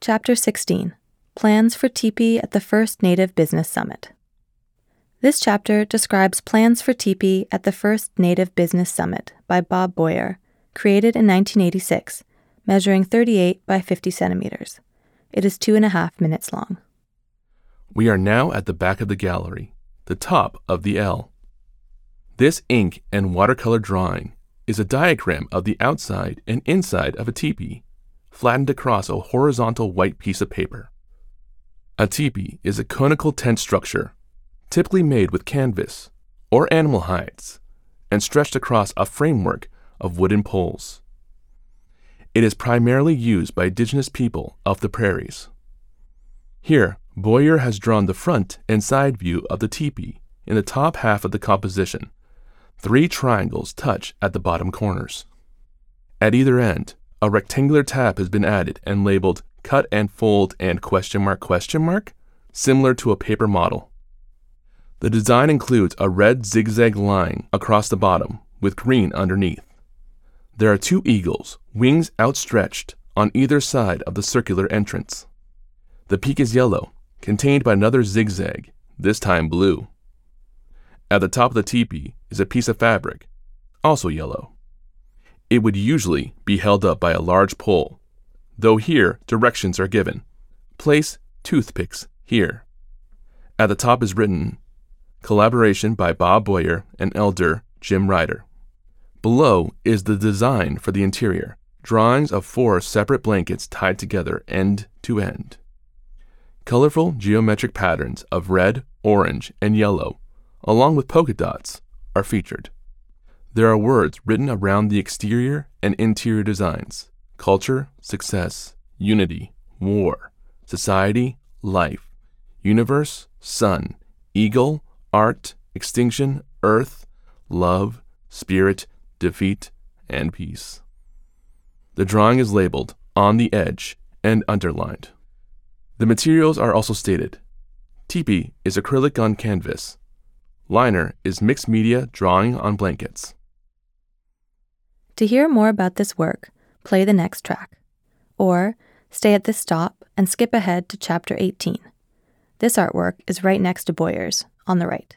Chapter 16 Plans for Teepee at the First Native Business Summit. This chapter describes plans for Teepee at the First Native Business Summit by Bob Boyer, created in 1986, measuring 38 by 50 centimeters. It is two and a half minutes long. We are now at the back of the gallery, the top of the L. This ink and watercolor drawing is a diagram of the outside and inside of a teepee, flattened across a horizontal white piece of paper. A teepee is a conical tent structure, typically made with canvas or animal hides, and stretched across a framework of wooden poles. It is primarily used by indigenous people of the prairies. Here, Boyer has drawn the front and side view of the teepee in the top half of the composition. Three triangles touch at the bottom corners. At either end, a rectangular tab has been added and labeled cut and fold and question mark question mark, similar to a paper model. The design includes a red zigzag line across the bottom with green underneath. There are two eagles, wings outstretched, on either side of the circular entrance. The peak is yellow, contained by another zigzag, this time blue. At the top of the teepee is a piece of fabric, also yellow. It would usually be held up by a large pole, though here directions are given. Place toothpicks here. At the top is written, Collaboration by Bob Boyer and Elder Jim Ryder. Below is the design for the interior, drawings of four separate blankets tied together end to end. Colorful geometric patterns of red, orange, and yellow, along with polka dots, are featured. There are words written around the exterior and interior designs culture, success, unity, war, society, life, universe, sun, eagle, art, extinction, earth, love, spirit, defeat, and peace. The drawing is labeled on the edge and underlined. The materials are also stated. Teepee is acrylic on canvas. Liner is mixed media drawing on blankets. To hear more about this work, play the next track. Or stay at this stop and skip ahead to chapter 18. This artwork is right next to Boyer's, on the right.